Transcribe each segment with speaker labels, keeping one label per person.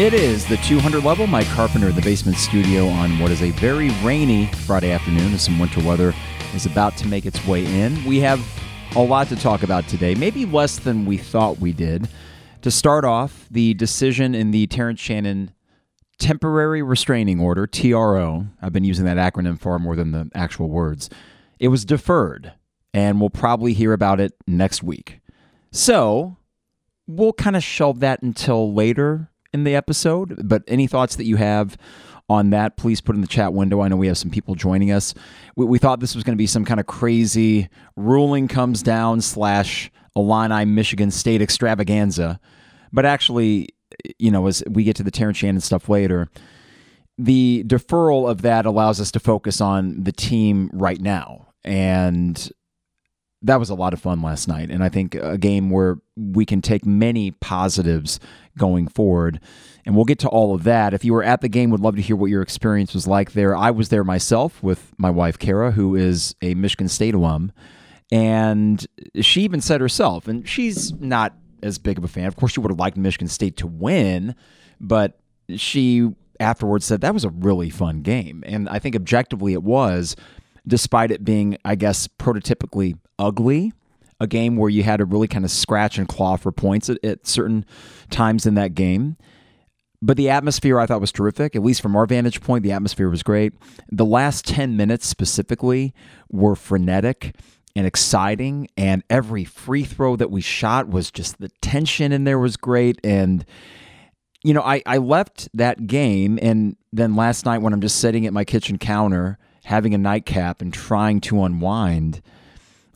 Speaker 1: It is the 200 level. Mike Carpenter in the basement studio on what is a very rainy Friday afternoon as some winter weather is about to make its way in. We have a lot to talk about today, maybe less than we thought we did. To start off, the decision in the Terrence Shannon temporary restraining order, TRO. I've been using that acronym far more than the actual words. It was deferred, and we'll probably hear about it next week. So, we'll kind of shelve that until later in the episode. But any thoughts that you have on that, please put in the chat window. I know we have some people joining us. We, we thought this was going to be some kind of crazy ruling comes down slash Illini Michigan State extravaganza. But actually, you know, as we get to the Terrence Shannon stuff later, the deferral of that allows us to focus on the team right now. And that was a lot of fun last night. And I think a game where we can take many positives going forward. And we'll get to all of that. If you were at the game, would love to hear what your experience was like there. I was there myself with my wife, Kara, who is a Michigan State alum. And she even said herself, and she's not as big of a fan. Of course, she would have liked Michigan State to win, but she afterwards said that was a really fun game. And I think objectively it was, despite it being, I guess, prototypically ugly a game where you had to really kind of scratch and claw for points at, at certain times in that game. But the atmosphere I thought was terrific, at least from our vantage point. The atmosphere was great. The last 10 minutes specifically were frenetic and exciting, and every free throw that we shot was just the tension in there was great. And, you know, I, I left that game, and then last night when I'm just sitting at my kitchen counter having a nightcap and trying to unwind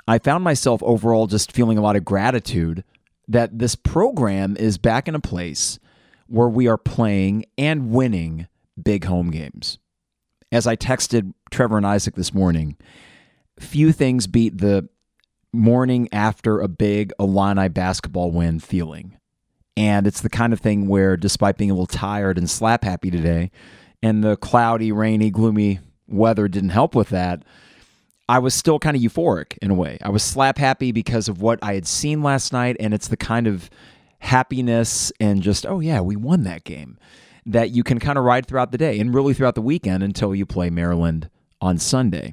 Speaker 1: I found myself overall just feeling a lot of gratitude that this program is back in a place where we are playing and winning big home games. As I texted Trevor and Isaac this morning, few things beat the morning after a big Illini basketball win feeling. And it's the kind of thing where, despite being a little tired and slap happy today, and the cloudy, rainy, gloomy weather didn't help with that, I was still kind of euphoric in a way. I was slap happy because of what I had seen last night, and it's the kind of happiness and just, oh, yeah, we won that game that you can kind of ride throughout the day and really throughout the weekend until you play Maryland on Sunday.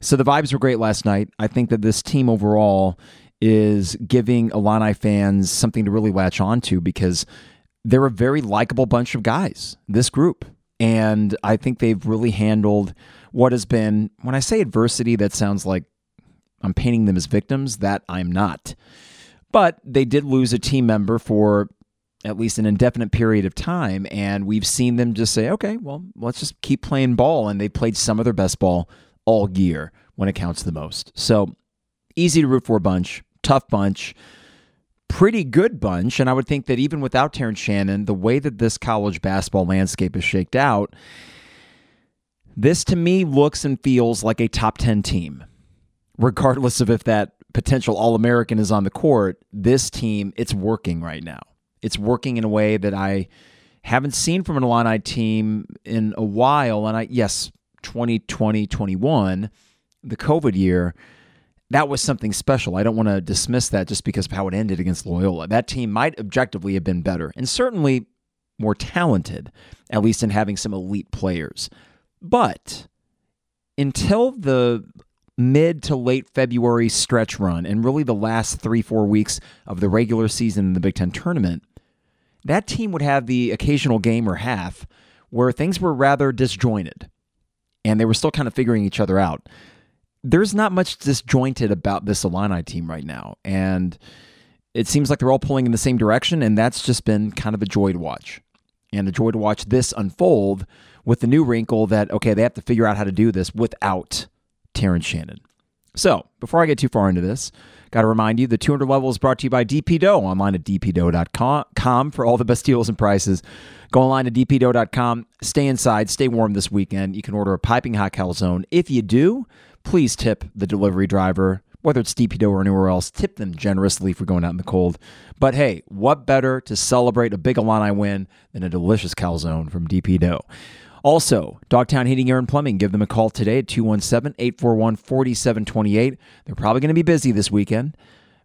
Speaker 1: So the vibes were great last night. I think that this team overall is giving Illini fans something to really latch on to because they're a very likable bunch of guys, this group. And I think they've really handled what has been, when I say adversity, that sounds like I'm painting them as victims. That I'm not. But they did lose a team member for at least an indefinite period of time. And we've seen them just say, okay, well, let's just keep playing ball. And they played some of their best ball all year when it counts the most. So easy to root for bunch, tough bunch, pretty good bunch. And I would think that even without Terrence Shannon, the way that this college basketball landscape is shaked out, this to me looks and feels like a top 10 team. Regardless of if that potential All American is on the court, this team, it's working right now. It's working in a way that I haven't seen from an Illini team in a while. And I, yes, 2020, 21, the COVID year, that was something special. I don't want to dismiss that just because of how it ended against Loyola. That team might objectively have been better and certainly more talented, at least in having some elite players. But until the mid to late February stretch run and really the last three, four weeks of the regular season in the Big Ten tournament, that team would have the occasional game or half where things were rather disjointed and they were still kind of figuring each other out. There's not much disjointed about this Illini team right now. And it seems like they're all pulling in the same direction, and that's just been kind of a joy to watch. And a joy to watch this unfold with the new wrinkle that, okay, they have to figure out how to do this without Terrence Shannon. So, before I get too far into this, got to remind you the 200 level is brought to you by DP Dough online at dpdough.com for all the best deals and prices. Go online to dpdough.com. Stay inside, stay warm this weekend. You can order a piping hot calzone. If you do, please tip the delivery driver, whether it's DP Dough or anywhere else. Tip them generously for going out in the cold. But hey, what better to celebrate a big Illini win than a delicious calzone from DP Dough? Also, Dogtown Heating, Air, and Plumbing. Give them a call today at 217 841 4728. They're probably going to be busy this weekend.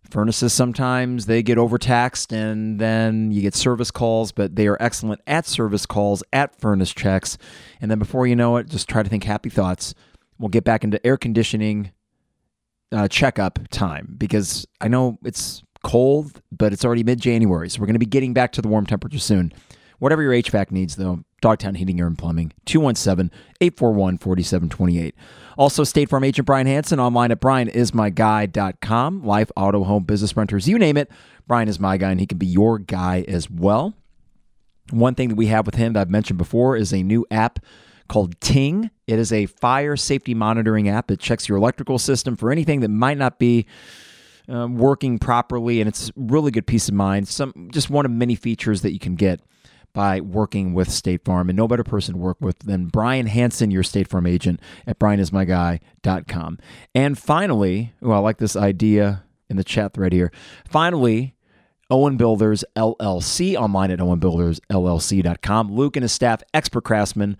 Speaker 1: Furnaces sometimes they get overtaxed and then you get service calls, but they are excellent at service calls, at furnace checks. And then before you know it, just try to think happy thoughts. We'll get back into air conditioning uh, checkup time because I know it's cold, but it's already mid January. So we're going to be getting back to the warm temperature soon. Whatever your HVAC needs, though, Dogtown Heating, Air, and Plumbing, 217 841 4728. Also, State Farm agent Brian Hanson online at brianismyguy.com. Life, auto, home, business renters, you name it. Brian is my guy, and he can be your guy as well. One thing that we have with him that I've mentioned before is a new app called Ting. It is a fire safety monitoring app. It checks your electrical system for anything that might not be uh, working properly, and it's really good peace of mind. Some just one of many features that you can get by working with State Farm. And no better person to work with than Brian Hanson, your State Farm agent at brianismyguy.com. And finally, oh, I like this idea in the chat thread here. Finally, Owen Builders LLC online at owenbuildersllc.com. Luke and his staff, expert craftsmen.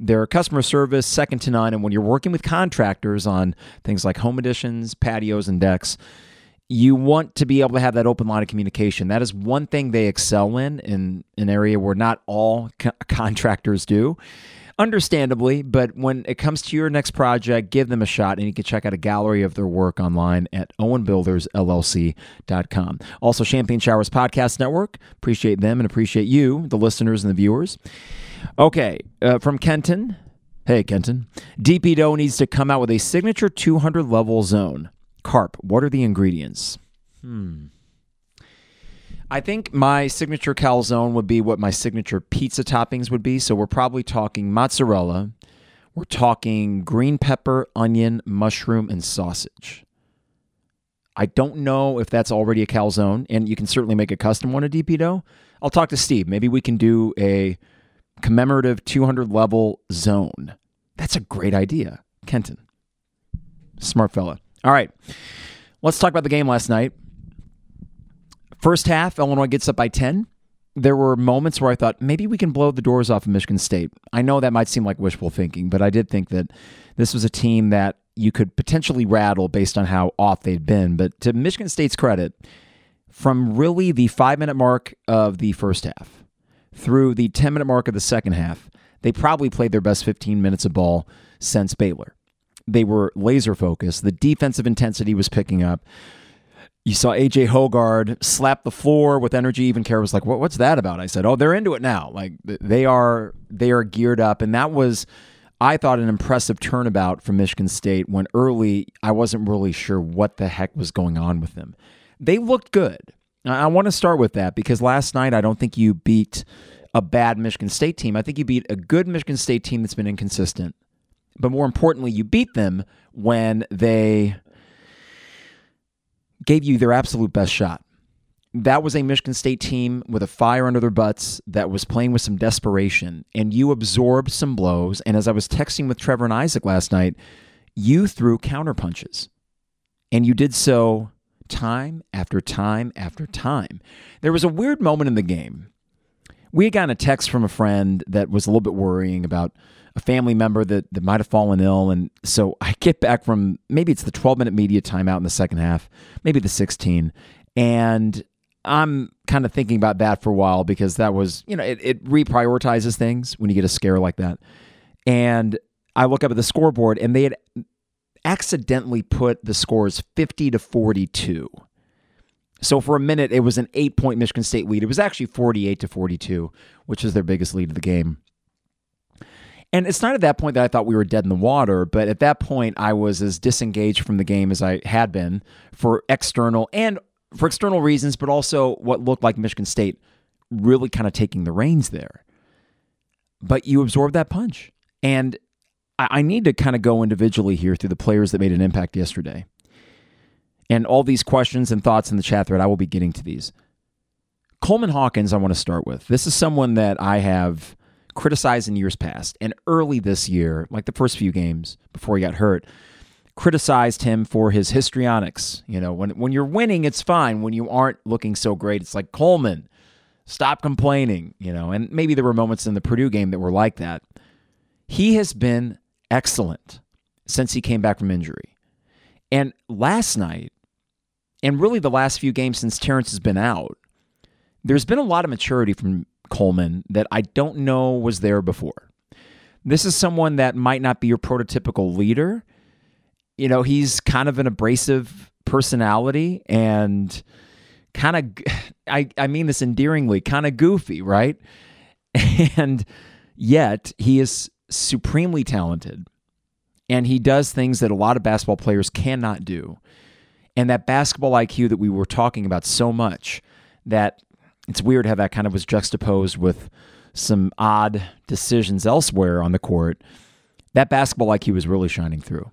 Speaker 1: Their customer service second to none. And when you're working with contractors on things like home additions, patios, and decks, you want to be able to have that open line of communication. That is one thing they excel in, in an area where not all co- contractors do. Understandably, but when it comes to your next project, give them a shot and you can check out a gallery of their work online at owenbuildersllc.com. Also, Champagne Showers Podcast Network. Appreciate them and appreciate you, the listeners and the viewers. Okay, uh, from Kenton. Hey, Kenton. DP Dough needs to come out with a signature 200 level zone. Carp, what are the ingredients? Hmm. I think my signature calzone would be what my signature pizza toppings would be. So we're probably talking mozzarella, we're talking green pepper, onion, mushroom, and sausage. I don't know if that's already a calzone, and you can certainly make a custom one at DP Dough. I'll talk to Steve. Maybe we can do a commemorative 200 level zone. That's a great idea, Kenton. Smart fella. All right. Let's talk about the game last night. First half, Illinois gets up by 10. There were moments where I thought maybe we can blow the doors off of Michigan State. I know that might seem like wishful thinking, but I did think that this was a team that you could potentially rattle based on how off they'd been. But to Michigan State's credit, from really the five minute mark of the first half through the 10 minute mark of the second half, they probably played their best 15 minutes of ball since Baylor. They were laser focused. The defensive intensity was picking up. You saw AJ Hoggard slap the floor with energy. Even Kara was like, what, "What's that about?" I said, "Oh, they're into it now. Like they are, they are geared up." And that was, I thought, an impressive turnabout from Michigan State. When early, I wasn't really sure what the heck was going on with them. They looked good. I want to start with that because last night I don't think you beat a bad Michigan State team. I think you beat a good Michigan State team that's been inconsistent. But more importantly, you beat them when they gave you their absolute best shot. That was a Michigan State team with a fire under their butts that was playing with some desperation, and you absorbed some blows. And as I was texting with Trevor and Isaac last night, you threw counter punches, and you did so time after time after time. There was a weird moment in the game. We had gotten a text from a friend that was a little bit worrying about a family member that, that might have fallen ill. And so I get back from maybe it's the 12 minute media timeout in the second half, maybe the 16. And I'm kind of thinking about that for a while because that was, you know, it, it reprioritizes things when you get a scare like that. And I look up at the scoreboard and they had accidentally put the scores 50 to 42. So for a minute, it was an eight point Michigan State lead. It was actually 48 to 42, which is their biggest lead of the game. And it's not at that point that I thought we were dead in the water, but at that point I was as disengaged from the game as I had been for external and for external reasons, but also what looked like Michigan State really kind of taking the reins there. But you absorb that punch. And I need to kind of go individually here through the players that made an impact yesterday. And all these questions and thoughts in the chat thread, I will be getting to these. Coleman Hawkins, I want to start with. This is someone that I have criticized in years past. And early this year, like the first few games before he got hurt, criticized him for his histrionics. You know, when when you're winning, it's fine. When you aren't looking so great, it's like Coleman, stop complaining. You know, and maybe there were moments in the Purdue game that were like that. He has been excellent since he came back from injury. And last night, and really the last few games since Terrence has been out, there's been a lot of maturity from Coleman that I don't know was there before. This is someone that might not be your prototypical leader. You know, he's kind of an abrasive personality and kind of, I, I mean this endearingly, kind of goofy, right? And yet he is supremely talented and he does things that a lot of basketball players cannot do. And that basketball IQ that we were talking about so much that it's weird how that kind of was juxtaposed with some odd decisions elsewhere on the court. That basketball IQ was really shining through.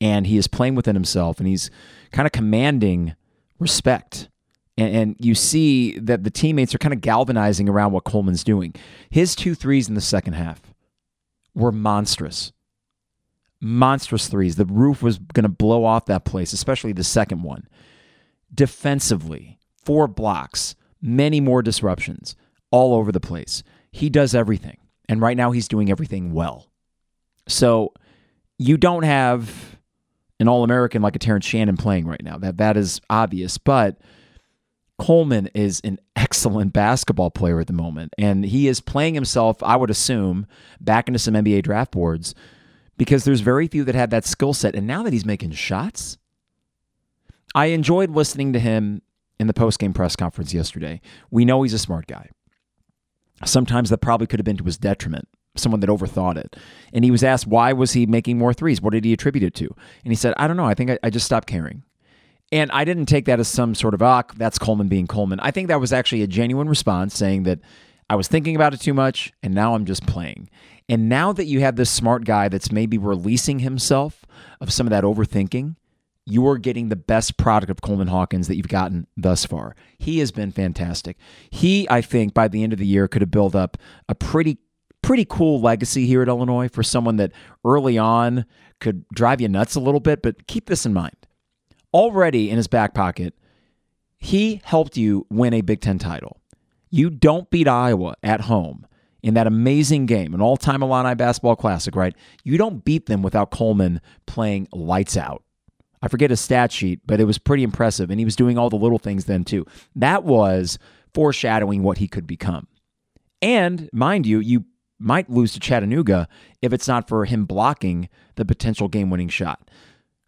Speaker 1: And he is playing within himself and he's kind of commanding respect. And, and you see that the teammates are kind of galvanizing around what Coleman's doing. His two threes in the second half were monstrous. Monstrous threes. The roof was going to blow off that place, especially the second one. Defensively, four blocks, many more disruptions all over the place. He does everything. And right now, he's doing everything well. So you don't have an All American like a Terrence Shannon playing right now. That that is obvious. But Coleman is an excellent basketball player at the moment, and he is playing himself. I would assume back into some NBA draft boards because there's very few that have that skill set. And now that he's making shots, I enjoyed listening to him in the post game press conference yesterday. We know he's a smart guy. Sometimes that probably could have been to his detriment, someone that overthought it. And he was asked, why was he making more threes? What did he attribute it to? And he said, I don't know. I think I, I just stopped caring. And I didn't take that as some sort of, ah, that's Coleman being Coleman. I think that was actually a genuine response saying that I was thinking about it too much and now I'm just playing. And now that you have this smart guy that's maybe releasing himself of some of that overthinking, you are getting the best product of Coleman Hawkins that you've gotten thus far. He has been fantastic. He, I think, by the end of the year could have built up a pretty pretty cool legacy here at Illinois for someone that early on could drive you nuts a little bit, but keep this in mind. Already in his back pocket, he helped you win a Big 10 title. You don't beat Iowa at home in that amazing game, an all-time Illini basketball classic, right? You don't beat them without Coleman playing lights out I forget his stat sheet, but it was pretty impressive. And he was doing all the little things then, too. That was foreshadowing what he could become. And mind you, you might lose to Chattanooga if it's not for him blocking the potential game winning shot.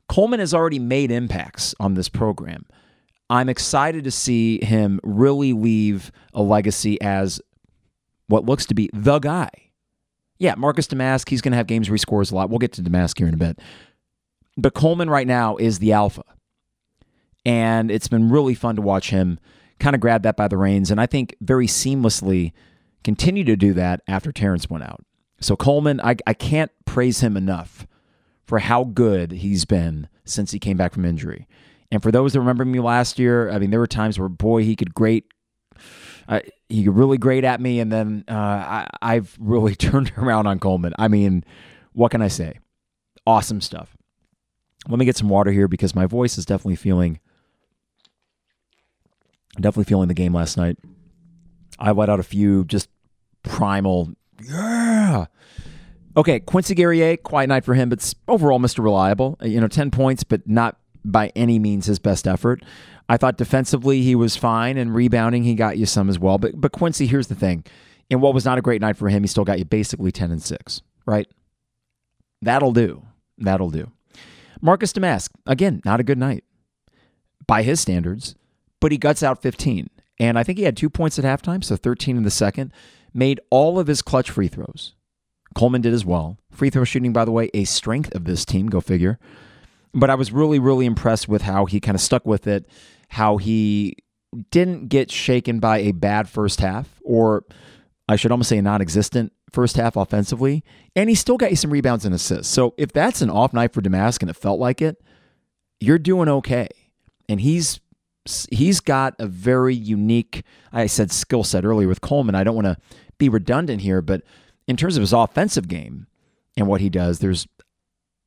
Speaker 1: Coleman has already made impacts on this program. I'm excited to see him really leave a legacy as what looks to be the guy. Yeah, Marcus Domask, he's going to have games where he scores a lot. We'll get to Domask here in a bit. But Coleman right now is the alpha. And it's been really fun to watch him kind of grab that by the reins. And I think very seamlessly continue to do that after Terrence went out. So Coleman, I, I can't praise him enough for how good he's been since he came back from injury. And for those that remember me last year, I mean, there were times where, boy, he could great. Uh, he could really great at me, and then uh, I, I've really turned around on Coleman. I mean, what can I say? Awesome stuff. Let me get some water here because my voice is definitely feeling definitely feeling the game last night. I let out a few just primal yeah. Okay, Quincy Guerrier, quiet night for him, but overall Mr. Reliable. Uh, you know, 10 points, but not by any means his best effort. I thought defensively he was fine and rebounding he got you some as well. But but Quincy, here's the thing. In what was not a great night for him, he still got you basically 10 and 6, right? That'll do. That'll do. Marcus Domask, again, not a good night by his standards, but he guts out 15. And I think he had two points at halftime, so 13 in the second. Made all of his clutch free throws. Coleman did as well. Free throw shooting, by the way, a strength of this team, go figure. But I was really, really impressed with how he kind of stuck with it, how he didn't get shaken by a bad first half, or I should almost say a non existent first half offensively, and he still got you some rebounds and assists. So if that's an off night for Domask and it felt like it, you're doing okay. And he's he's got a very unique, I said skill set earlier with Coleman. I don't want to be redundant here, but in terms of his offensive game and what he does, there's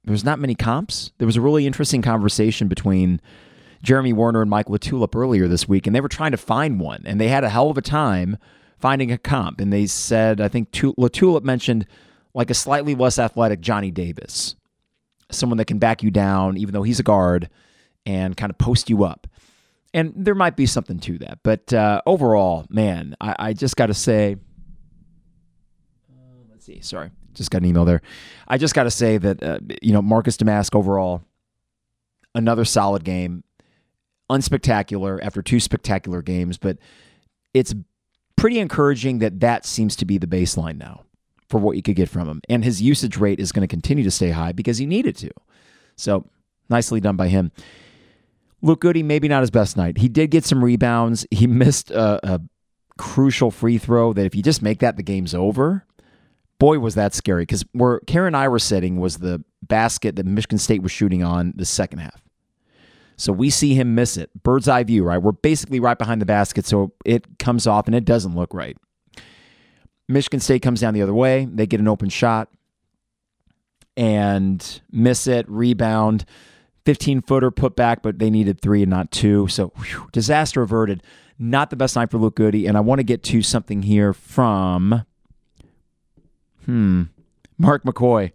Speaker 1: there's not many comps. There was a really interesting conversation between Jeremy Werner and Mike LaTulip earlier this week, and they were trying to find one, and they had a hell of a time finding a comp. And they said, I think LaTulip mentioned like a slightly less athletic Johnny Davis, someone that can back you down, even though he's a guard, and kind of post you up. And there might be something to that. But uh, overall, man, I, I just got to say, uh, let's see, sorry, just got an email there. I just got to say that, uh, you know, Marcus Domask overall, another solid game, unspectacular after two spectacular games, but it's pretty encouraging that that seems to be the baseline now for what you could get from him. And his usage rate is going to continue to stay high because he needed to. So nicely done by him. Luke Goode, maybe not his best night. He did get some rebounds. He missed a, a crucial free throw that if you just make that, the game's over. Boy, was that scary because where Karen and I were sitting was the basket that Michigan State was shooting on the second half. So we see him miss it. Bird's eye view, right? We're basically right behind the basket, so it comes off and it doesn't look right. Michigan State comes down the other way. They get an open shot and miss it, rebound. 15 footer put back, but they needed three and not two. So whew, disaster averted. Not the best night for Luke Goode. And I want to get to something here from hmm, Mark McCoy.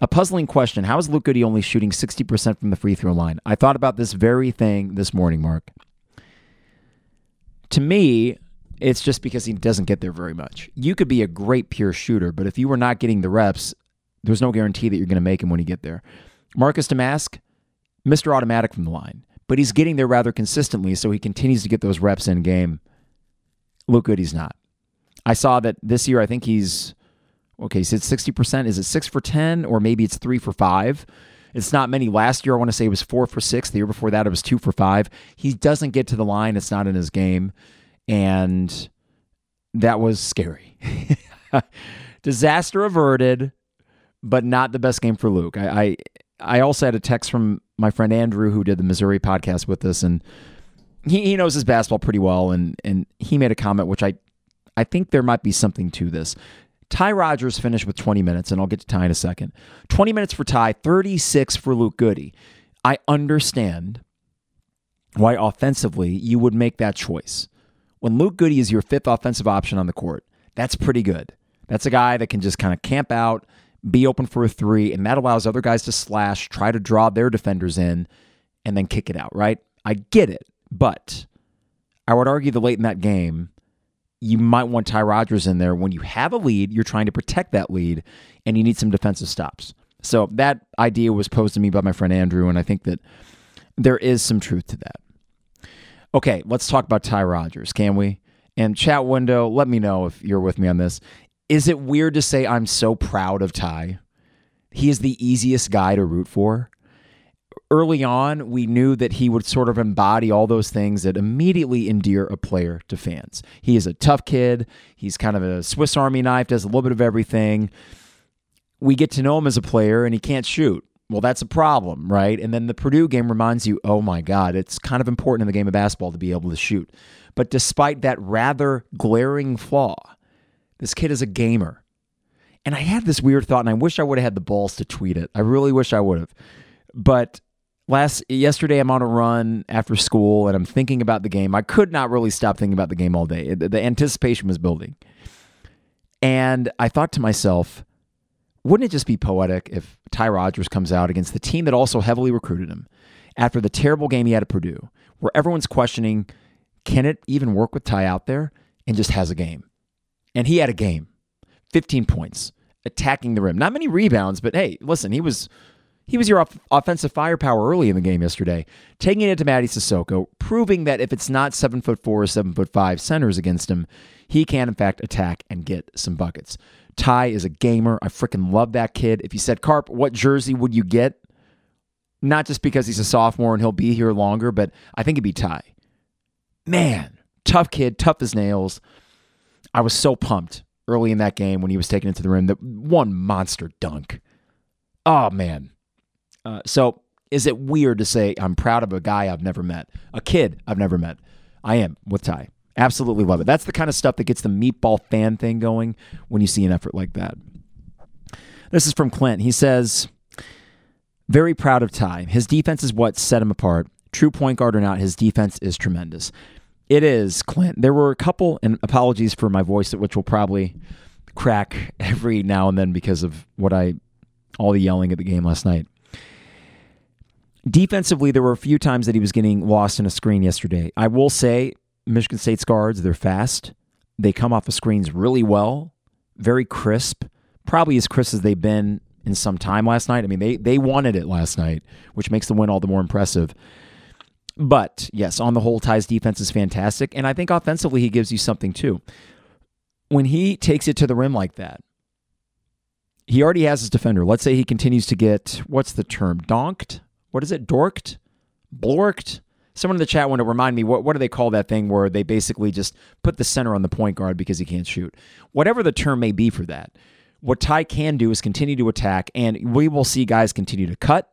Speaker 1: A puzzling question. How is Luke Goode only shooting 60% from the free throw line? I thought about this very thing this morning, Mark. To me, it's just because he doesn't get there very much. You could be a great pure shooter, but if you were not getting the reps, there's no guarantee that you're going to make him when you get there. Marcus Domask, Mr. Automatic from the line, but he's getting there rather consistently, so he continues to get those reps in game. Luke Goode's not. I saw that this year, I think he's, okay, so it's 60%. Is it six for 10, or maybe it's three for five? It's not many. Last year, I want to say it was four for six. The year before that, it was two for five. He doesn't get to the line, it's not in his game. And that was scary. Disaster averted but not the best game for Luke. I, I, I also had a text from my friend Andrew who did the Missouri podcast with us, and he, he knows his basketball pretty well, and and he made a comment which I I think there might be something to this. Ty Rodgers finished with 20 minutes, and I'll get to Ty in a second. 20 minutes for Ty, 36 for Luke Goode. I understand why offensively you would make that choice. When Luke Goode is your fifth offensive option on the court, that's pretty good. That's a guy that can just kind of camp out be open for a three, and that allows other guys to slash, try to draw their defenders in, and then kick it out, right? I get it, but I would argue that late in that game, you might want Ty Rodgers in there when you have a lead, you're trying to protect that lead, and you need some defensive stops. So that idea was posed to me by my friend Andrew, and I think that there is some truth to that. Okay, let's talk about Ty Rodgers, can we? And chat window, let me know if you're with me on this. Is it weird to say I'm so proud of Ty? He is the easiest guy to root for. Early on, we knew that he would sort of embody all those things that immediately endear a player to fans. He is a tough kid. He's kind of a Swiss Army knife, does a little bit of everything. We get to know him as a player, and he can't shoot. Well, that's a problem, right? And then the Purdue game reminds you, oh my God, it's kind of important in the game of basketball to be able to shoot. But despite that rather glaring flaw, this kid is a gamer. And I had this weird thought, and I wish I would have had the balls to tweet it. I really wish I would have. But last yesterday, I'm on a run after school, and I'm thinking about the game. I could not really stop thinking about the game all day. The, the anticipation was building, and I thought to myself, wouldn't it just be poetic if Ty Rodgers comes out against the team that also heavily recruited him after the terrible game he had at Purdue, where everyone's questioning, can it even work with Ty out there, and just has a game? And he had a game 15 points, attacking the rim. Not many rebounds, but hey, listen, he was. He was your off- offensive firepower early in the game yesterday, taking it to Mady Sissoko, proving that if it's not seven foot four or seven foot five centers against him, he can in fact attack and get some buckets. Ty is a gamer. I freaking love that kid. If you said Carp, what jersey would you get? Not just because he's a sophomore and he'll be here longer, but I think it'd be Ty. Man, tough kid, tough as nails. I was so pumped early in that game when he was taken into the rim. That one monster dunk. Oh man. Uh, so is it weird to say I'm proud of a guy I've never met, a kid I've never met? I am with Ty. Absolutely love it. That's the kind of stuff that gets the meatball fan thing going when you see an effort like that. This is from Clint. He says, very proud of Ty. His defense is what set him apart. True point guard or not, his defense is tremendous. It is, Clint. There were a couple, and apologies for my voice, which will probably crack every now and then because of what I, all the yelling at the game last night. Defensively, there were a few times that he was getting lost in a screen yesterday. I will say, Michigan State's guards, they're fast. They come off the screens really well, very crisp, probably as crisp as they've been in some time last night. I mean, they they wanted it last night, which makes the win all the more impressive. But yes, on the whole, Ty's defense is fantastic, and I think offensively he gives you something too. When he takes it to the rim like that, he already has his defender. Let's say he continues to get what's the term? Donked? What is it? Dorked? Blorked? Someone in the chat want to remind me what what do they call that thing where they basically just put the center on the point guard because he can't shoot. Whatever the term may be for that. What Ty can do is continue to attack, and we will see guys continue to cut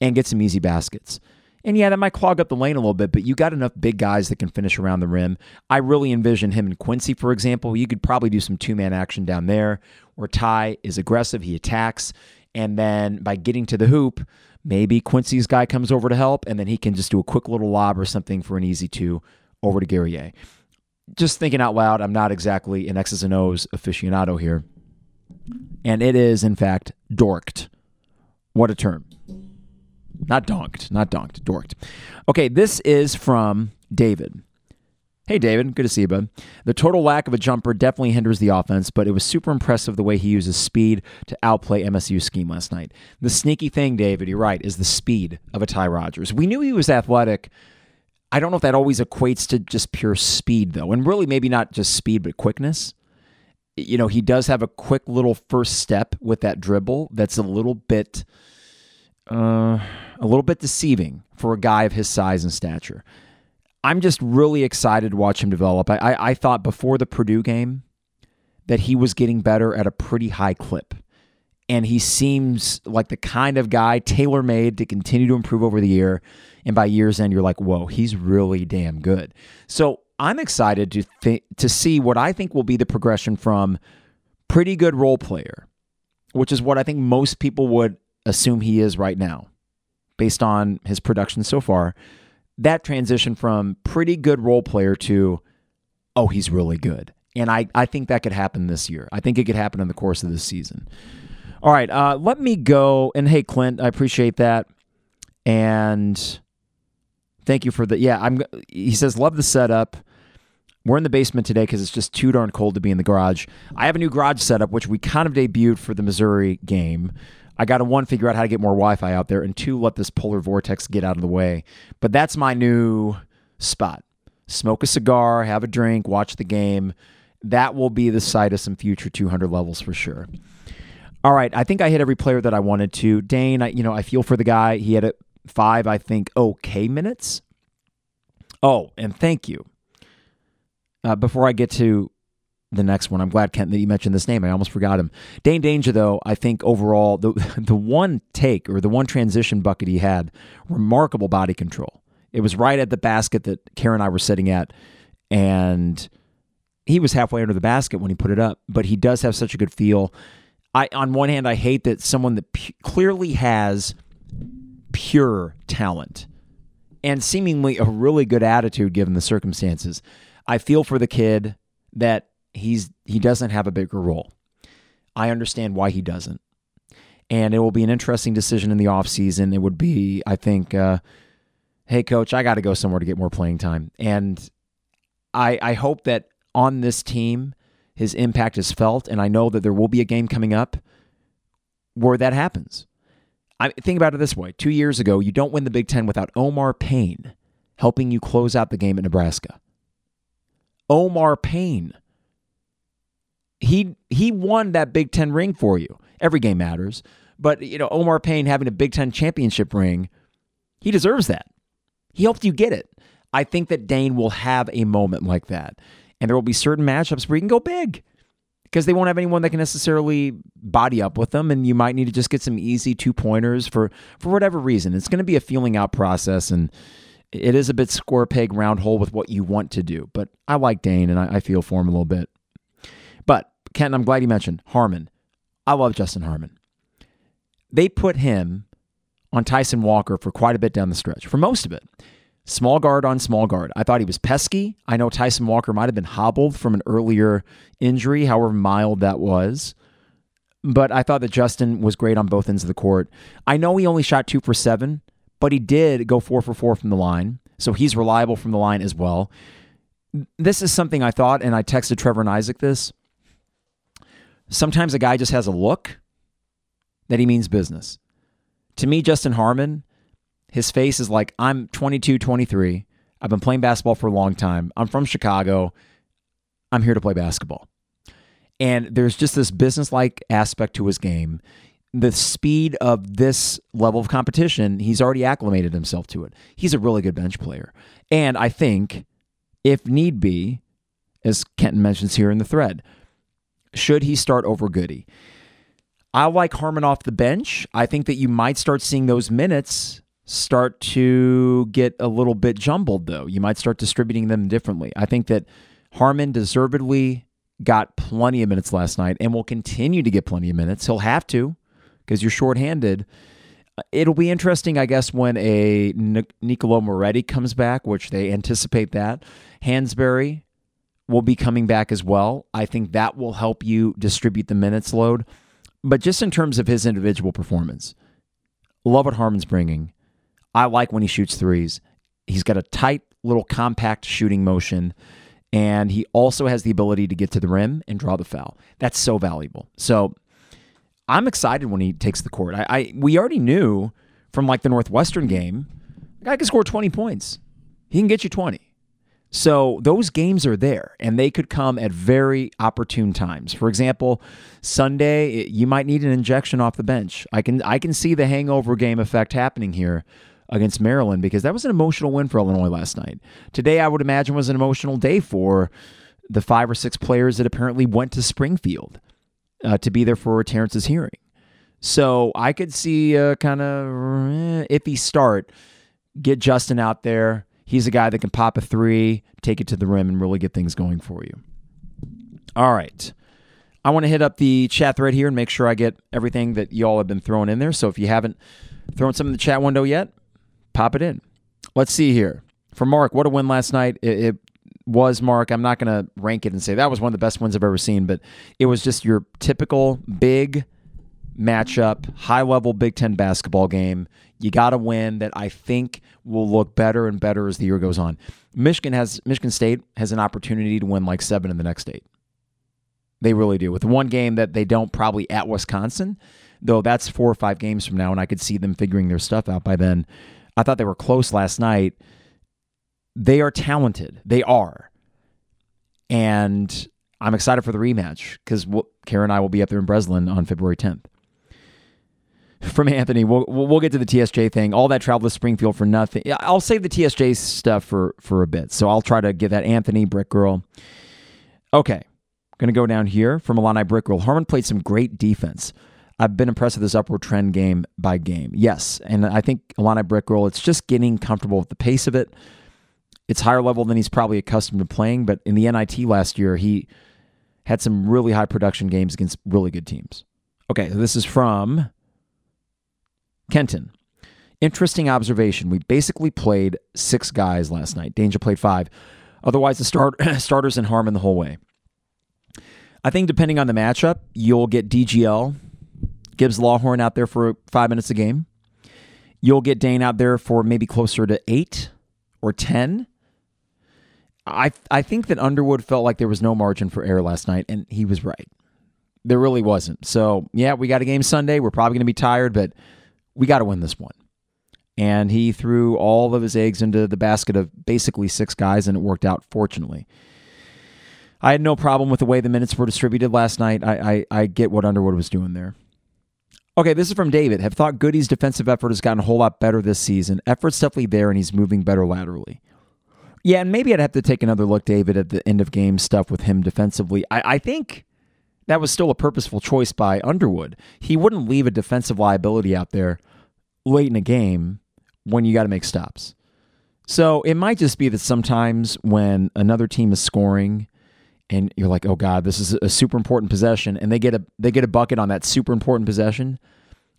Speaker 1: and get some easy baskets. And yeah, that might clog up the lane a little bit, but you got enough big guys that can finish around the rim. I really envision him and Quincy, for example. You could probably do some two man action down there where Ty is aggressive, he attacks, and then by getting to the hoop, maybe Quincy's guy comes over to help, and then he can just do a quick little lob or something for an easy two over to Guerrier. Just thinking out loud, I'm not exactly an X's and O's aficionado here. And it is, in fact, dorked. What a term. Not donked, not donked, dorked. Okay, this is from David. Hey, David, good to see you, bud. The total lack of a jumper definitely hinders the offense, but it was super impressive the way he uses speed to outplay MSU's scheme last night. The sneaky thing, David, you're right, is the speed of a Ty Rodgers. We knew he was athletic. I don't know if that always equates to just pure speed, though, and really maybe not just speed, but quickness you know, he does have a quick little first step with that dribble that's a little bit uh, a little bit deceiving for a guy of his size and stature. I'm just really excited to watch him develop. I, I, I thought before the Purdue game that he was getting better at a pretty high clip. And he seems like the kind of guy tailor made to continue to improve over the year. And by year's end, you're like, whoa, he's really damn good. So I'm excited to th- to see what I think will be the progression from pretty good role player, which is what I think most people would assume he is right now, based on his production so far. That transition from pretty good role player to, oh, he's really good. And I, I think that could happen this year. I think it could happen in the course of this season. All right, uh, let me go. And hey, Clint, I appreciate that. And thank you for the yeah. I'm. He says love the setup. We're in the basement today because it's just too darn cold to be in the garage. I have a new garage setup, which we kind of debuted for the Missouri game. I got to one, figure out how to get more Wi Fi out there, and two, let this polar vortex get out of the way. But that's my new spot. Smoke a cigar, have a drink, watch the game. That will be the site of some future 200 levels for sure. All right, I think I hit every player that I wanted to. Dain, I, you know, I feel for the guy. He had a five, I think, okay minutes. Oh, and thank you uh, before I get to the next one, I'm glad Kent that you mentioned this name. I almost forgot him. Dain Dainja, though, I think overall the the one take or the one transition bucket he had, remarkable body control. It was right at the basket that Karen and I were sitting at, and he was halfway under the basket when he put it up. But he does have such a good feel. I on one hand, I hate that someone that pu- clearly has pure talent and seemingly a really good attitude given the circumstances I feel for the kid that he's he doesn't have a bigger role. I understand why he doesn't. And it will be an interesting decision in the offseason. It would be, I think, uh, hey, coach, I got to go somewhere to get more playing time. And I, I hope that on this team, his impact is felt. And I know that there will be a game coming up where that happens. I think about it this way: two years ago, you don't win the Big Ten without Omar Payne helping you close out the game at Nebraska. Omar Payne. He he won that Big Ten ring for you. Every game matters, but you know Omar Payne having a Big Ten championship ring, he deserves that. He helped you get it. I think that Dain will have a moment like that, and there will be certain matchups where he can go big because they won't have anyone that can necessarily body up with them, and you might need to just get some easy two pointers for for whatever reason. It's going to be a feeling out process, and it is a bit square peg round hole with what you want to do. But I like Dain and I, I feel for him a little bit. Kenton, I'm glad you mentioned Harmon. I love Justin Harmon. They put him on Tyson Walker for quite a bit down the stretch, for most of it. Small guard on small guard. I thought he was pesky. I know Tyson Walker might have been hobbled from an earlier injury, however mild that was. But I thought that Justin was great on both ends of the court. I know he only shot two for seven, but he did go four for four from the line. So he's reliable from the line as well. This is something I thought, and I texted Trevor and Isaac this. Sometimes a guy just has a look that he means business. To me, Justin Harmon, his face is like, I'm 22, 23. I've been playing basketball for a long time. I'm from Chicago. I'm here to play basketball. And there's just this business like aspect to his game. The speed of this level of competition, he's already acclimated himself to it. He's a really good bench player. And I think, if need be, as Kenton mentions here in the thread, should he start over Goode? I like Harmon off the bench. I think that you might start seeing those minutes start to get a little bit jumbled, though. You might start distributing them differently. I think that Harmon deservedly got plenty of minutes last night and will continue to get plenty of minutes. He'll have to because you're shorthanded. It'll be interesting, I guess, when a Niccolo Moretti comes back, which they anticipate that. Hansberry will be coming back as well. I think that will help you distribute the minutes load. But just in terms of his individual performance, love what Harmon's bringing. I like when he shoots threes. He's got a tight little compact shooting motion and he also has the ability to get to the rim and draw the foul. That's so valuable. So I'm excited when he takes the court. I, I we already knew from like the Northwestern game, the guy can score 20 points. He can get you 20. So those games are there and they could come at very opportune times. For example, Sunday you might need an injection off the bench. I can I can see the hangover game effect happening here against Maryland because that was an emotional win for Illinois last night. Today, I would imagine, was an emotional day for the five or six players that apparently went to Springfield uh, to be there for Terrence's hearing. So I could see a kind of eh, iffy start. Get Justin out there. He's a guy that can pop a three, take it to the rim, and really get things going for you. All right. I want to hit up the chat thread here and make sure I get everything that y'all have been throwing in there. So if you haven't thrown some in the chat window yet, pop it in. Let's see here. For Mark, what a win last night. It, it was, Mark. I'm not going to rank it and say that was one of the best wins I've ever seen, but it was just your typical big matchup, high level Big Ten basketball game. You got to win that I think will look better and better as the year goes on. Michigan has Michigan State has an opportunity to win like seven in the next eight. They really do. With one game that they don't probably at Wisconsin, though that's four or five games from now, and I could see them figuring their stuff out by then. I thought they were close last night. They are talented. They are. And I'm excited for the rematch because Karen and I will be up there in Breslin on February 10th. From Anthony, we'll, we'll get to the TSJ thing. All that travel to Springfield for nothing. I'll save the TSJ stuff for, for a bit. So I'll try to get that Anthony Brick Girl. Okay. Going to go down here from Illini Brick Girl. Harmon played some great defense. I've been impressed with this upward trend game by game. Yes, and I think Illini Brick Girl, it's just getting comfortable with the pace of it. It's higher level than he's probably accustomed to playing, but in the NIT last year, he had some really high production games against really good teams. Okay, so this is from Kenton. Interesting observation. We basically played six guys last night. Dainja played five. Otherwise, the start, starters in Harmon the whole way. I think depending on the matchup, you'll get DGL Gibbs Lawhorn out there for five minutes a game. You'll get Dain out there for maybe closer to eight or 10. I, I think that Underwood felt like there was no margin for error last night, and he was right. There really wasn't. So, yeah, we got a game Sunday. We're probably going to be tired, but we got to win this one. And he threw all of his eggs into the basket of basically six guys, and it worked out, fortunately. I had no problem with the way the minutes were distributed last night. I, I, I get what Underwood was doing there. Okay, this is from David. Have thought Goode's defensive effort has gotten a whole lot better this season. Effort's definitely there, and he's moving better laterally. Yeah, and maybe I'd have to take another look, David, at the end of game stuff with him defensively. I, I think that was still a purposeful choice by Underwood. He wouldn't leave a defensive liability out there late in a game when you got to make stops. So it might just be that sometimes when another team is scoring and you're like, oh god, this is a super important possession, and they get a they get a bucket on that super important possession.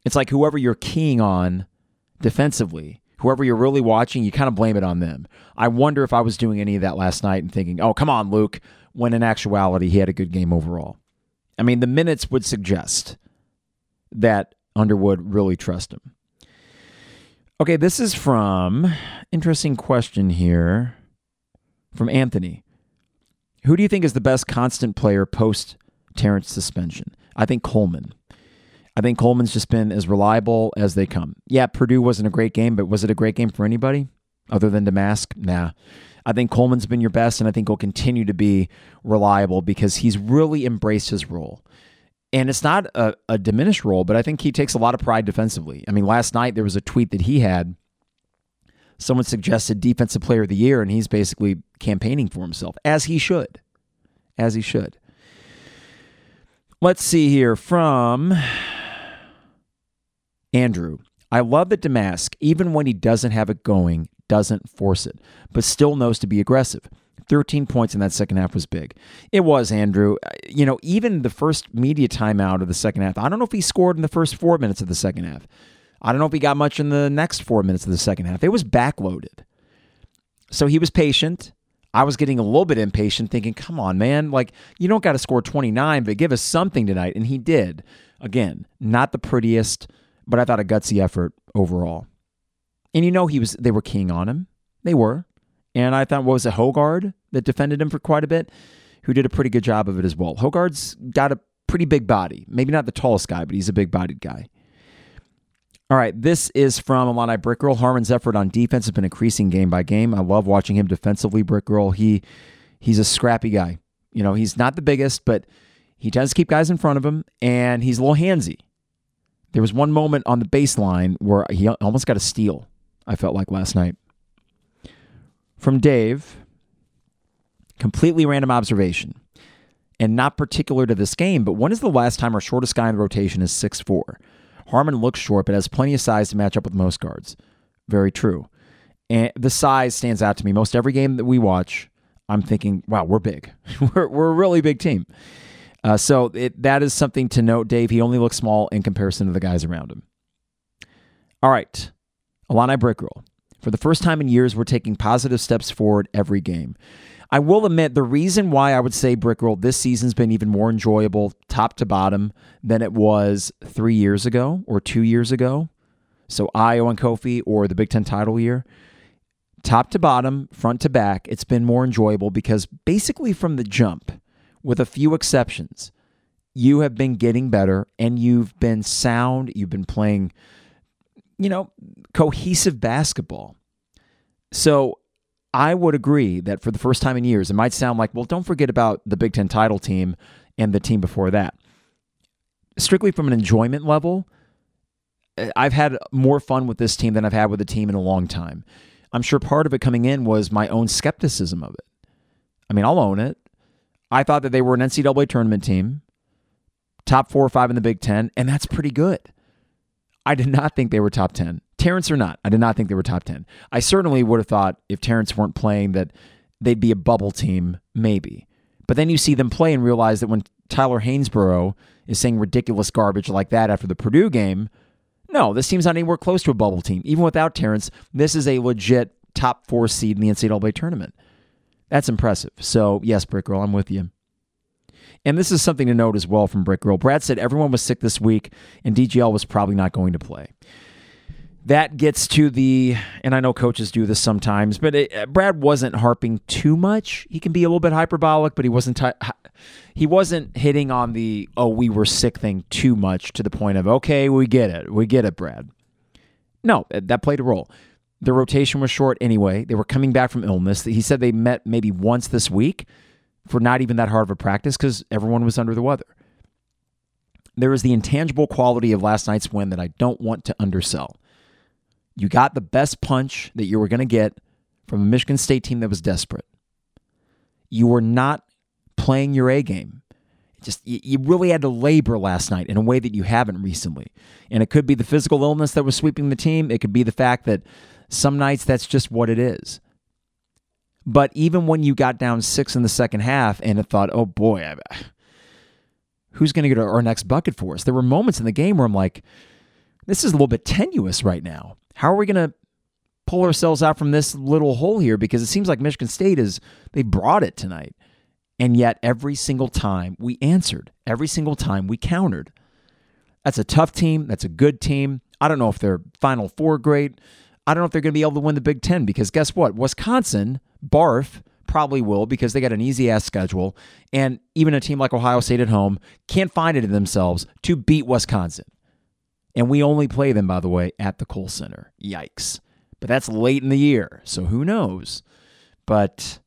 Speaker 1: It's like whoever you're keying on defensively, whoever you're really watching, you kind of blame it on them. I wonder if I was doing any of that last night and thinking, oh come on, Luke, when in actuality he had a good game overall. I mean, the minutes would suggest that Underwood really trust him. Okay, this is from interesting question here from Anthony. Who do you think is the best constant player post Terrence suspension? I think Coleman. I think Coleman's just been as reliable as they come. Yeah, Purdue wasn't a great game, but was it a great game for anybody other than Domask? Nah. I think Coleman's been your best, and I think he'll continue to be reliable because he's really embraced his role. And it's not a, a diminished role, but I think he takes a lot of pride defensively. I mean, last night there was a tweet that he had. Someone suggested defensive player of the year, and he's basically campaigning for himself, as he should. As he should. Let's see here from Andrew. I love that Domask even when he doesn't have it going, doesn't force it, but still knows to be aggressive. 13 points in that second half was big. It was, Andrew. Uh, you know, even the first media timeout of the second half, I don't know if he scored in the first four minutes of the second half. I don't know if he got much in the next four minutes of the second half. It was backloaded. So he was patient. I was getting a little bit impatient, thinking, come on, man. Like, you don't got to score 29, but give us something tonight. And he did. Again, not the prettiest, but I thought a gutsy effort overall. And you know he was they were keying on him. They were. And I thought what was it, Hoggard that defended him for quite a bit, who did a pretty good job of it as well. Hoggard's got a pretty big body. Maybe not the tallest guy, but he's a big bodied guy. All right, this is from Illini Brickroll. Harmon's effort on defense has been increasing game by game. I love watching him defensively, Brickroll. He he's a scrappy guy. You know, he's not the biggest, but he tends to keep guys in front of him, and he's a little handsy. There was one moment on the baseline where he almost got a steal, I felt like last night. From Dave, completely random observation, and not particular to this game, but when is the last time our shortest guy in the rotation is six four? Harmon looks short, but has plenty of size to match up with most guards. Very true. And the size stands out to me. Most every game that we watch, I'm thinking, wow, we're big. we're, we're a really big team. Uh, so it, that is something to note, Dave. He only looks small in comparison to the guys around him. All right, Illini Brickgirl. For the first time in years, we're taking positive steps forward every game. I will admit the reason why I would say Brickroll this season's been even more enjoyable, top to bottom, than it was three years ago or two years ago. So Ayo and Kofi or the Big Ten title year. Top to bottom, front to back, it's been more enjoyable because basically from the jump, with a few exceptions, you have been getting better and you've been sound. You've been playing, you know, cohesive basketball. So I would agree that for the first time in years, it might sound like, well, don't forget about the Big Ten title team and the team before that. Strictly from an enjoyment level, eh, I've had more fun with this team than I've had with a team in a long time. I'm sure part of it coming in was my own skepticism of it. I mean, I'll own it. I thought that they were an NCAA tournament team, top four or five in the Big Ten, and that's pretty good. I did not think they were top 10. Terrence or not, I did not think they were top 10. I certainly would have thought if Terrence weren't playing that they'd be a bubble team, maybe. But then you see them play and realize that when Tyler Hansbrough is saying ridiculous garbage like that after the Purdue game, no, this team's not anywhere close to a bubble team. Even without Terrence, this is a legit top four seed in the NCAA tournament. That's impressive. So, yes, Brick Girl, I'm with you. And this is something to note as well from Brick Girl. Brad said everyone was sick this week, and DGL was probably not going to play. That gets to the, and I know coaches do this sometimes, but it, uh, Brad wasn't harping too much. He can be a little bit hyperbolic, but he wasn't. T- he wasn't hitting on the "oh we were sick" thing too much to the point of "okay we get it, we get it, Brad." No, uh, that played a role. The rotation was short anyway. They were coming back from illness. He said they met maybe once this week for not even that hard of a practice because everyone was under the weather. There is the intangible quality of last night's win that I don't want to undersell. You got the best punch that you were going to get from a Michigan State team that was desperate. You were not playing your A game. Just you really had to labor last night in a way that you haven't recently. And it could be the physical illness that was sweeping the team. It could be the fact that some nights that's just what it is. But even when you got down six in the second half and it thought, oh boy, who's going to get our next bucket for us? There were moments in the game where I'm like, this is a little bit tenuous right now. How are we going to pull ourselves out from this little hole here? Because it seems like Michigan State is, they brought it tonight. And yet, every single time we answered, every single time we countered. That's a tough team. That's a good team. I don't know if they're Final Four great. I don't know if they're going to be able to win the Big Ten because guess what? Wisconsin, barf, probably will because they got an easy ass schedule. And even a team like Ohio State at home can't find it in themselves to beat Wisconsin. And we only play them, by the way, at the Kohl Center. Yikes. But that's late in the year, so who knows? But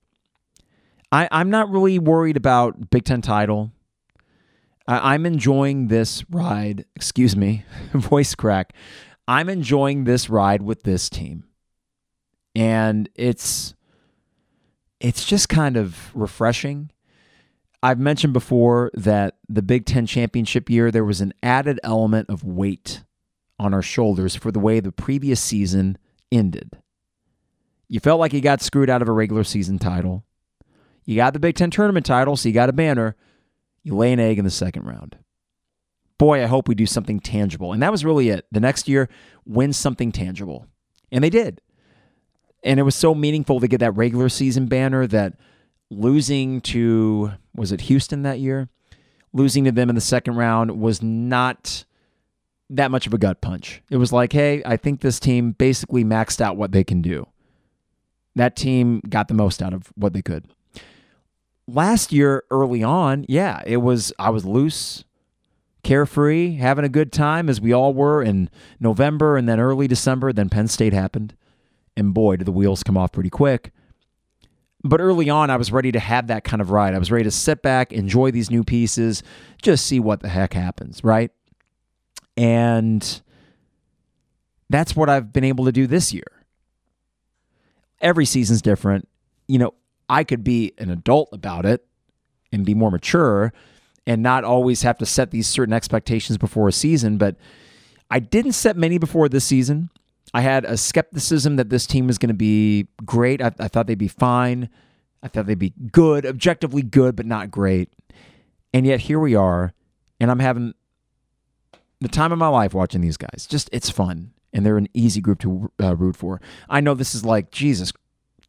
Speaker 1: I, I'm not really worried about Big Ten title. I, I'm enjoying this ride. Excuse me, voice crack. I'm enjoying this ride with this team. And it's it's just kind of refreshing. I've mentioned before that the Big 10 championship year there was an added element of weight on our shoulders for the way the previous season ended. You felt like you got screwed out of a regular season title. You got the Big Ten tournament title, so you got a banner. You lay an egg in the second round. Boy, I hope we do something tangible. And that was really it. The next year, win something tangible. And they did. And it was so meaningful to get that regular season banner that losing to, was it Houston that year? Losing to them in the second round was not that much of a gut punch. It was like, hey, I think this team basically maxed out what they can do. That team got the most out of what they could. Last year, early on, yeah, it was, I was loose, carefree, having a good time as we all were in November and then early December. Then Penn State happened. And boy, did the wheels come off pretty quick. But early on, I was ready to have that kind of ride. I was ready to sit back, enjoy these new pieces, just see what the heck happens, right? And that's what I've been able to do this year. Every season's different. You know, I could be an adult about it and be more mature and not always have to set these certain expectations before a season, but I didn't set many before this season. I had a skepticism that this team was going to be great. I, I, thought they'd be fine. I thought they'd be good, objectively good, but not great. And yet here we are, and I'm having the time of my life watching these guys. Just it's fun, and they're an easy group to uh, root for. I know this is like Jesus,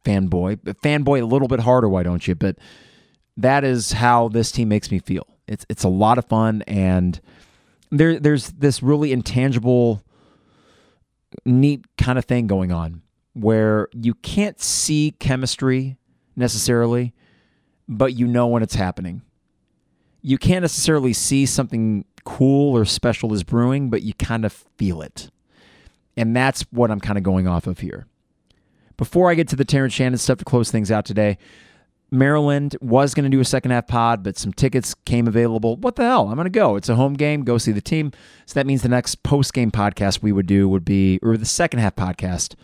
Speaker 1: fanboy, but fanboy a little bit harder. Why don't you? But that is how this team makes me feel. It's it's a lot of fun, and there there's this really intangible, neat kind of thing going on where you can't see chemistry necessarily, but you know when it's happening. You can't necessarily see something cool or special is brewing, but you kind of feel it. And that's what I'm kind of going off of here. Before I get to the Terrence Shannon stuff to close things out today, Maryland was going to do a second half pod, but some tickets came available. What the hell? I'm going to go. It's a home game. Go see the team. So that means the next post game podcast we would do would be, or the second half podcast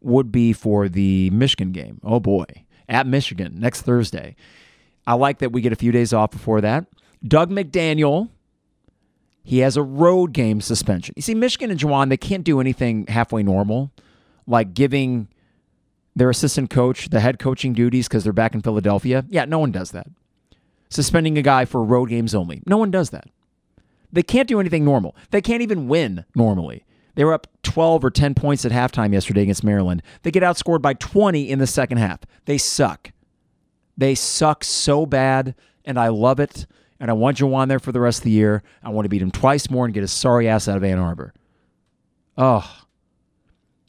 Speaker 1: would be for the Michigan game. Oh boy, at Michigan next Thursday. I like that we get a few days off before that. Dug McDaniel he has a road game suspension. You see, Michigan and Juwan, they can't do anything halfway normal, like giving their assistant coach the head coaching duties because they're back in Philadelphia. Yeah, no one does that. Suspending a guy for road games only. No one does that. They can't do anything normal. They can't even win normally. They were up 12 or 10 points at halftime yesterday against Maryland. They get outscored by 20 in the second half. They suck. They suck so bad, and I love it and I want Juwan there for the rest of the year. I want to beat him twice more and get his sorry ass out of Ann Arbor. Oh.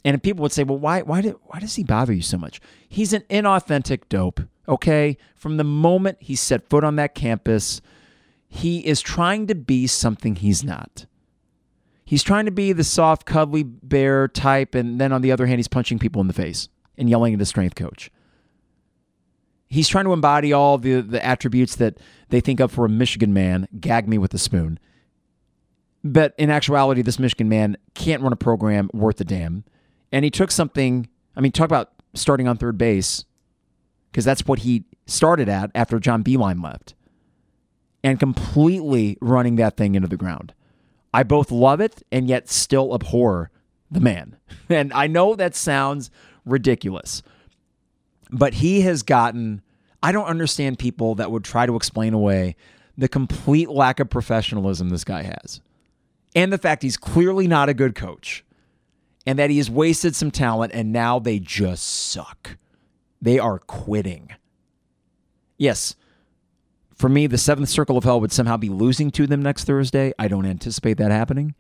Speaker 1: And people would say, well, why, why, did, why does he bother you so much? He's an inauthentic dope, okay? From the moment he set foot on that campus, he is trying to be something he's not. He's trying to be the soft, cuddly bear type, and then on the other hand, he's punching people in the face and yelling at the strength coach. He's trying to embody all the, the attributes that they think of for a Michigan man. Gag me with a spoon. But in actuality, this Michigan man can't run a program worth a damn. And he took something, I mean, talk about starting on third base, because that's what he started at after John Beilein left, and completely running that thing into the ground. I both love it and yet still abhor the man. And I know that sounds ridiculous. But he has gotten, I don't understand people that would try to explain away the complete lack of professionalism this guy has. And the fact he's clearly not a good coach. And that he has wasted some talent and now they just suck. They are quitting. Yes, for me, the seventh circle of hell would somehow be losing to them next Thursday. I don't anticipate that happening.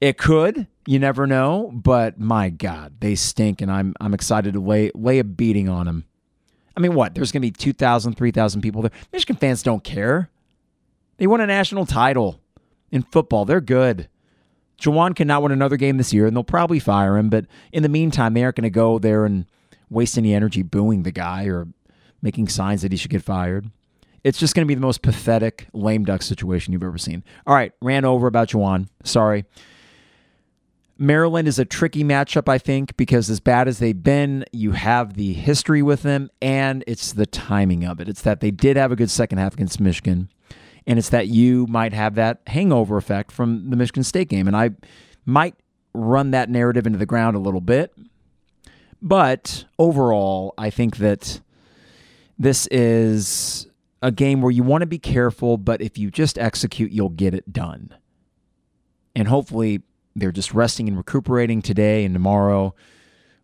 Speaker 1: It could. You never know. But my God, they stink, and I'm I'm excited to lay lay a beating on them. I mean, what? There's going to be 2,000, 3,000 people there. Michigan fans don't care. They won a national title in football. They're good. Juwan cannot win another game this year, and they'll probably fire him. But in the meantime, they aren't going to go there and waste any energy booing the guy or making signs that he should get fired. It's just going to be the most pathetic lame duck situation you've ever seen. All right, ran over about Juwan. Sorry. Maryland is a tricky matchup, I think, because as bad as they've been, you have the history with them, and it's the timing of it. It's that they did have a good second half against Michigan, and it's that you might have that hangover effect from the Michigan State game. And I might run that narrative into the ground a little bit. But overall, I think that this is a game where you want to be careful, but if you just execute, you'll get it done. And hopefully, they're just resting and recuperating today and tomorrow.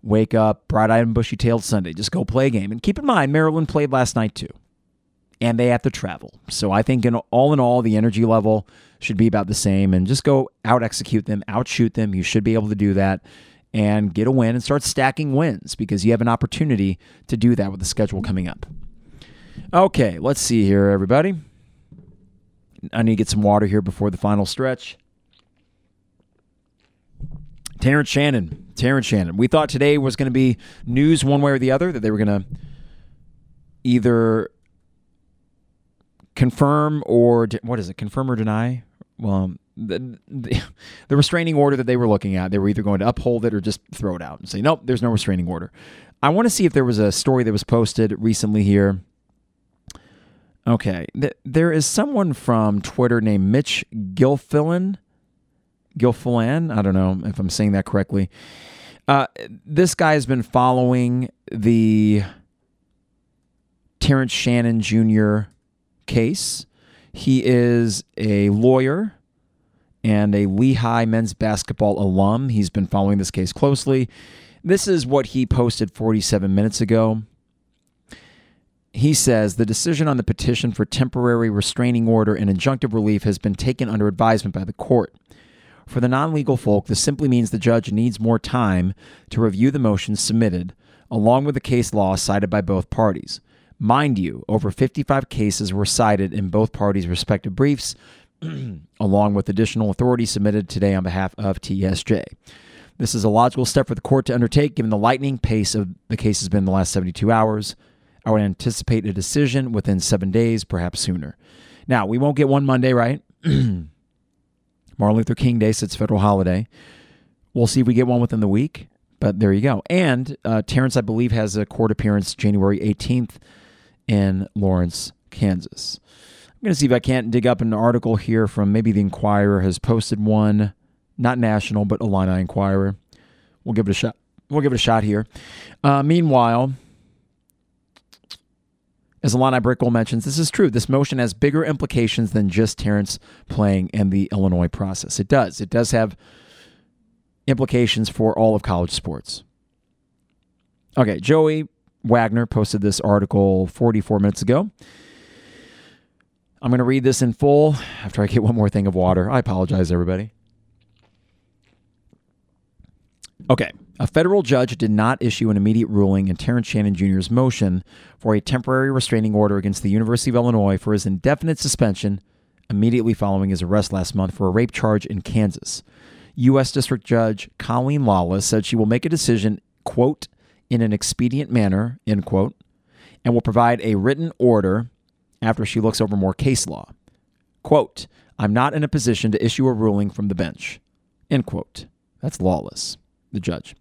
Speaker 1: Wake up, bright eyed and bushy tailed Sunday. Just go play a game. And keep in mind, Maryland played last night too. And they have to travel. So I think in all in all, the energy level should be about the same. And just go out execute them, outshoot them. You should be able to do that and get a win and start stacking wins because you have an opportunity to do that with the schedule coming up. Okay, let's see here, everybody. I need to get some water here before the final stretch. Terrence Shannon. Terrence Shannon. We thought today was going to be news one way or the other that they were going to either confirm or de- what is it? Confirm or deny? Well, the, the, the restraining order that they were looking at, they were either going to uphold it or just throw it out and say, nope, there's no restraining order. I want to see if there was a story that was posted recently here. Okay, there is someone from Twitter named Mitch Gilfillan Gilfillan. I don't know if I'm saying that correctly. Uh, this guy has been following the Terrence Shannon Jr. case. He is a lawyer and a Lehigh men's basketball alum. He's been following this case closely. This is what he posted 47 minutes ago. He says the decision on the petition for temporary restraining order and injunctive relief has been taken under advisement by the court. For the non legal folk, this simply means the judge needs more time to review the motions submitted, along with the case law cited by both parties. Mind you, over 55 cases were cited in both parties' respective briefs, along with additional authority submitted today on behalf of TSJ. This is a logical step for the court to undertake given the lightning pace of the case has been in the last 72 hours. I would anticipate a decision within seven days, perhaps sooner. Now, we won't get one Monday, right? Martin Luther King Day sits federal holiday. We'll see if we get one within the week, but there you go. And uh, Terrence, I believe, has a court appearance January 18th in Lawrence, Kansas. I'm going to see if I can't dig up an article here from maybe the Inquirer has posted one, not national, but Illini Inquirer. We'll give it a shot. We'll give it a shot here. Uh, meanwhile, as Illini Brickle mentions, this is true. This motion has bigger implications than just Terrence playing in the Illinois process. It does. It does have implications for all of college sports. Okay, Joey Werner posted this article 44 minutes ago. I'm going to read this in full after I get one more thing of water. I apologize, everybody. Okay. A federal judge did not issue an immediate ruling in Terrence Shannon Jr.'s motion for a temporary restraining order against the University of Illinois for his indefinite suspension immediately following his arrest last month for a rape charge in Kansas. U.S. District Judge Colleen Lawless said she will make a decision, quote, in an expedient manner, end quote, and will provide a written order after she looks over more case law. Quote, I'm not in a position to issue a ruling from the bench, end quote. That's lawless the judge.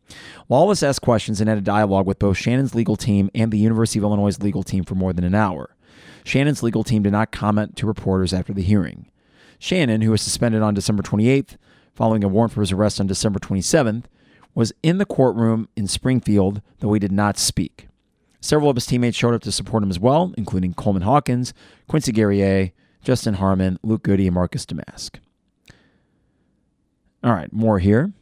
Speaker 1: Lawless asked questions and had a dialogue with both Shannon's legal team and the University of Illinois' legal team for more than an hour. Shannon's legal team did not comment to reporters after the hearing. Shannon, who was suspended on December 28th following a warrant for his arrest on December 27th, was in the courtroom in Springfield, though he did not speak. Several of his teammates showed up to support him as well, including Coleman Hawkins, Quincy Guerrier, Justin Harmon, Luke Goode, and Marcus Domask. All right, more here.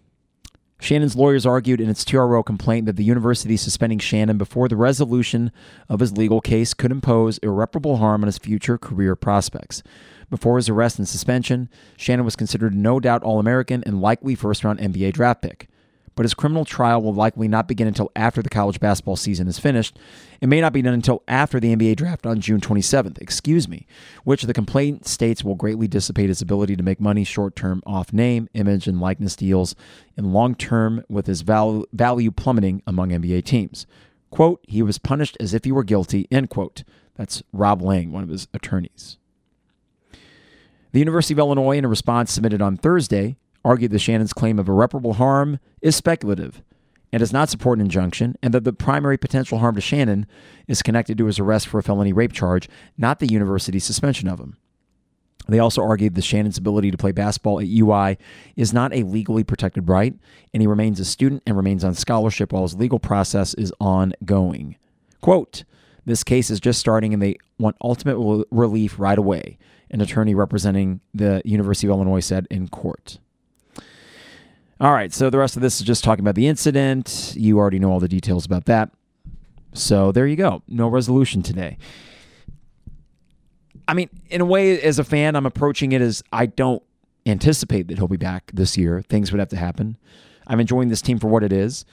Speaker 1: Shannon's lawyers argued in its TRO complaint that the university suspending Shannon before the resolution of his legal case could impose irreparable harm on his future career prospects. Before his arrest and suspension, Shannon was considered no doubt All American and likely first round NBA draft pick but his criminal trial will likely not begin until after the college basketball season is finished. It may not be done until after the NBA draft on June 27th, excuse me, which the complaint states will greatly dissipate his ability to make money short term off name, image, and likeness deals, and long term with his val- value plummeting among NBA teams. Quote, he was punished as if he were guilty, end quote. That's Rob Lang, one of his attorneys. The University of Illinois, in a response submitted on Thursday, argued that Shannon's claim of irreparable harm is speculative and does not support an injunction, and that the primary potential harm to Shannon is connected to his arrest for a felony rape charge, not the university's suspension of him. They also argued that Shannon's ability to play basketball at UI is not a legally protected right, and he remains a student and remains on scholarship while his legal process is ongoing. Quote, this case is just starting and they want ultimate relief right away, an attorney representing the University of Illinois said in court. All right, so the rest of this is just talking about the incident. You already know all the details about that. So there you go. No resolution today. I mean, in a way, as a fan, I'm approaching it as I don't anticipate that he'll be back this year. Things would have to happen. I'm enjoying this team for what it is.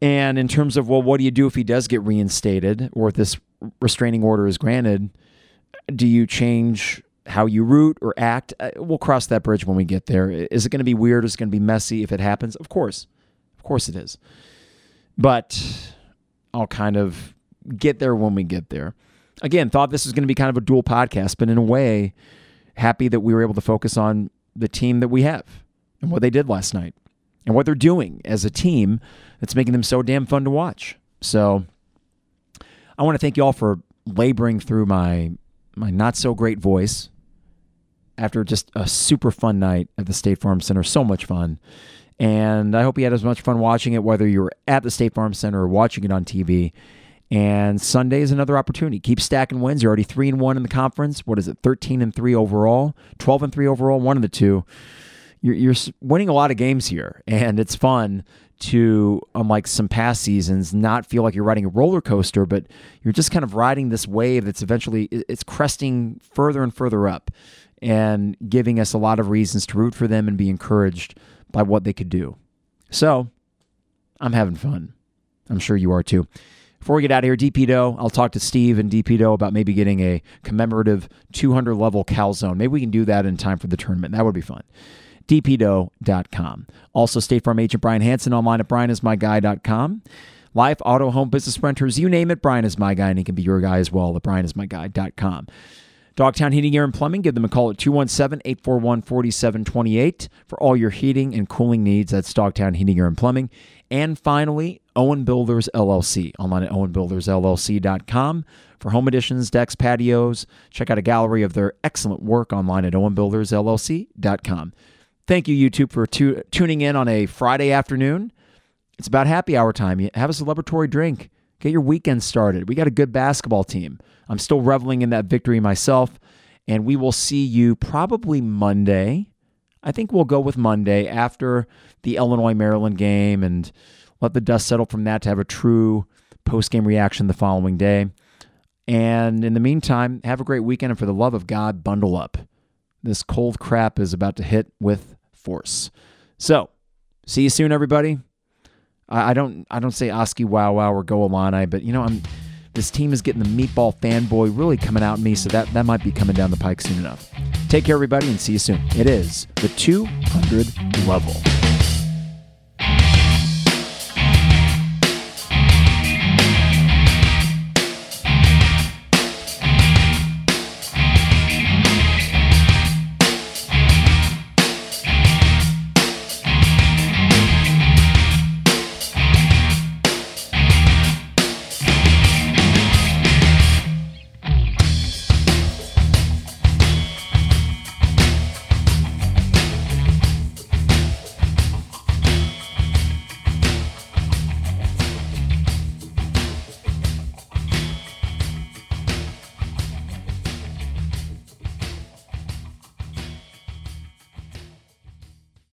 Speaker 1: And in terms of, well, what do you do if he does get reinstated or if this restraining order is granted? Do you change how you root or act. Uh, we'll cross that bridge when we get there. Is it going to be weird? Is it going to be messy if it happens? Of course. Of course it is. But I'll kind of get there when we get there. Again, thought this was going to be kind of a dual podcast, but in a way, happy that we were able to focus on the team that we have and what they did last night and what they're doing as a team that's making them so damn fun to watch. So I want to thank you all for laboring through my my not so great voice after just a super fun night at the State Farm Center. So much fun. And I hope you had as much fun watching it, whether you were at the State Farm Center or watching it on TV. And Sunday is another opportunity. Keep stacking wins. You're already three and one in the conference. What is it? Thirteen and three overall. Twelve and three overall. One of the two. You're, you're winning a lot of games here, and it's fun to, unlike some past seasons, not feel like you're riding a roller coaster, but you're just kind of riding this wave that's eventually it's cresting further and further up and giving us a lot of reasons to root for them and be encouraged by what they could do. So I'm having fun. I'm sure you are too. Before we get out of here, DPDO, I'll talk to Steve and DPDO about maybe getting a commemorative 200 level calzone. Maybe we can do that in time for the tournament. That would be fun. DPDO.com. Also, State Farm agent Brian Hanson online at brianismyguy.com. Life, auto, home, business renters, you name it, Brian is my guy, and he can be your guy as well at brianismyguy.com. Dogtown Heating, Air, and Plumbing. Give them a call at 217 841 4728 for all your heating and cooling needs. That's Dogtown Heating, Air, and Plumbing. And finally, Owen Builders LLC. Online at owenbuildersllc.com for home additions, decks, patios. Check out a gallery of their excellent work online at owenbuildersllc.com. Thank you, YouTube, for tu- tuning in on a Friday afternoon. It's about happy hour time. Have a celebratory drink. Get your weekend started. We got a good basketball team. I'm still reveling in that victory myself. And we will see you probably Monday. I think we'll go with Monday after the Illinois Maryland game and let the dust settle from that to have a true post game reaction the following day. And in the meantime, have a great weekend. And for the love of God, bundle up. This cold crap is about to hit with force. So, see you soon, everybody. I, don't I don't say Oskee Wow Wow or Go Illini, but you know I'm this team is getting the meatball fanboy really coming out in me, so that, that might be coming down the pike soon enough. Take care, everybody, and see you soon. It is the 200 level.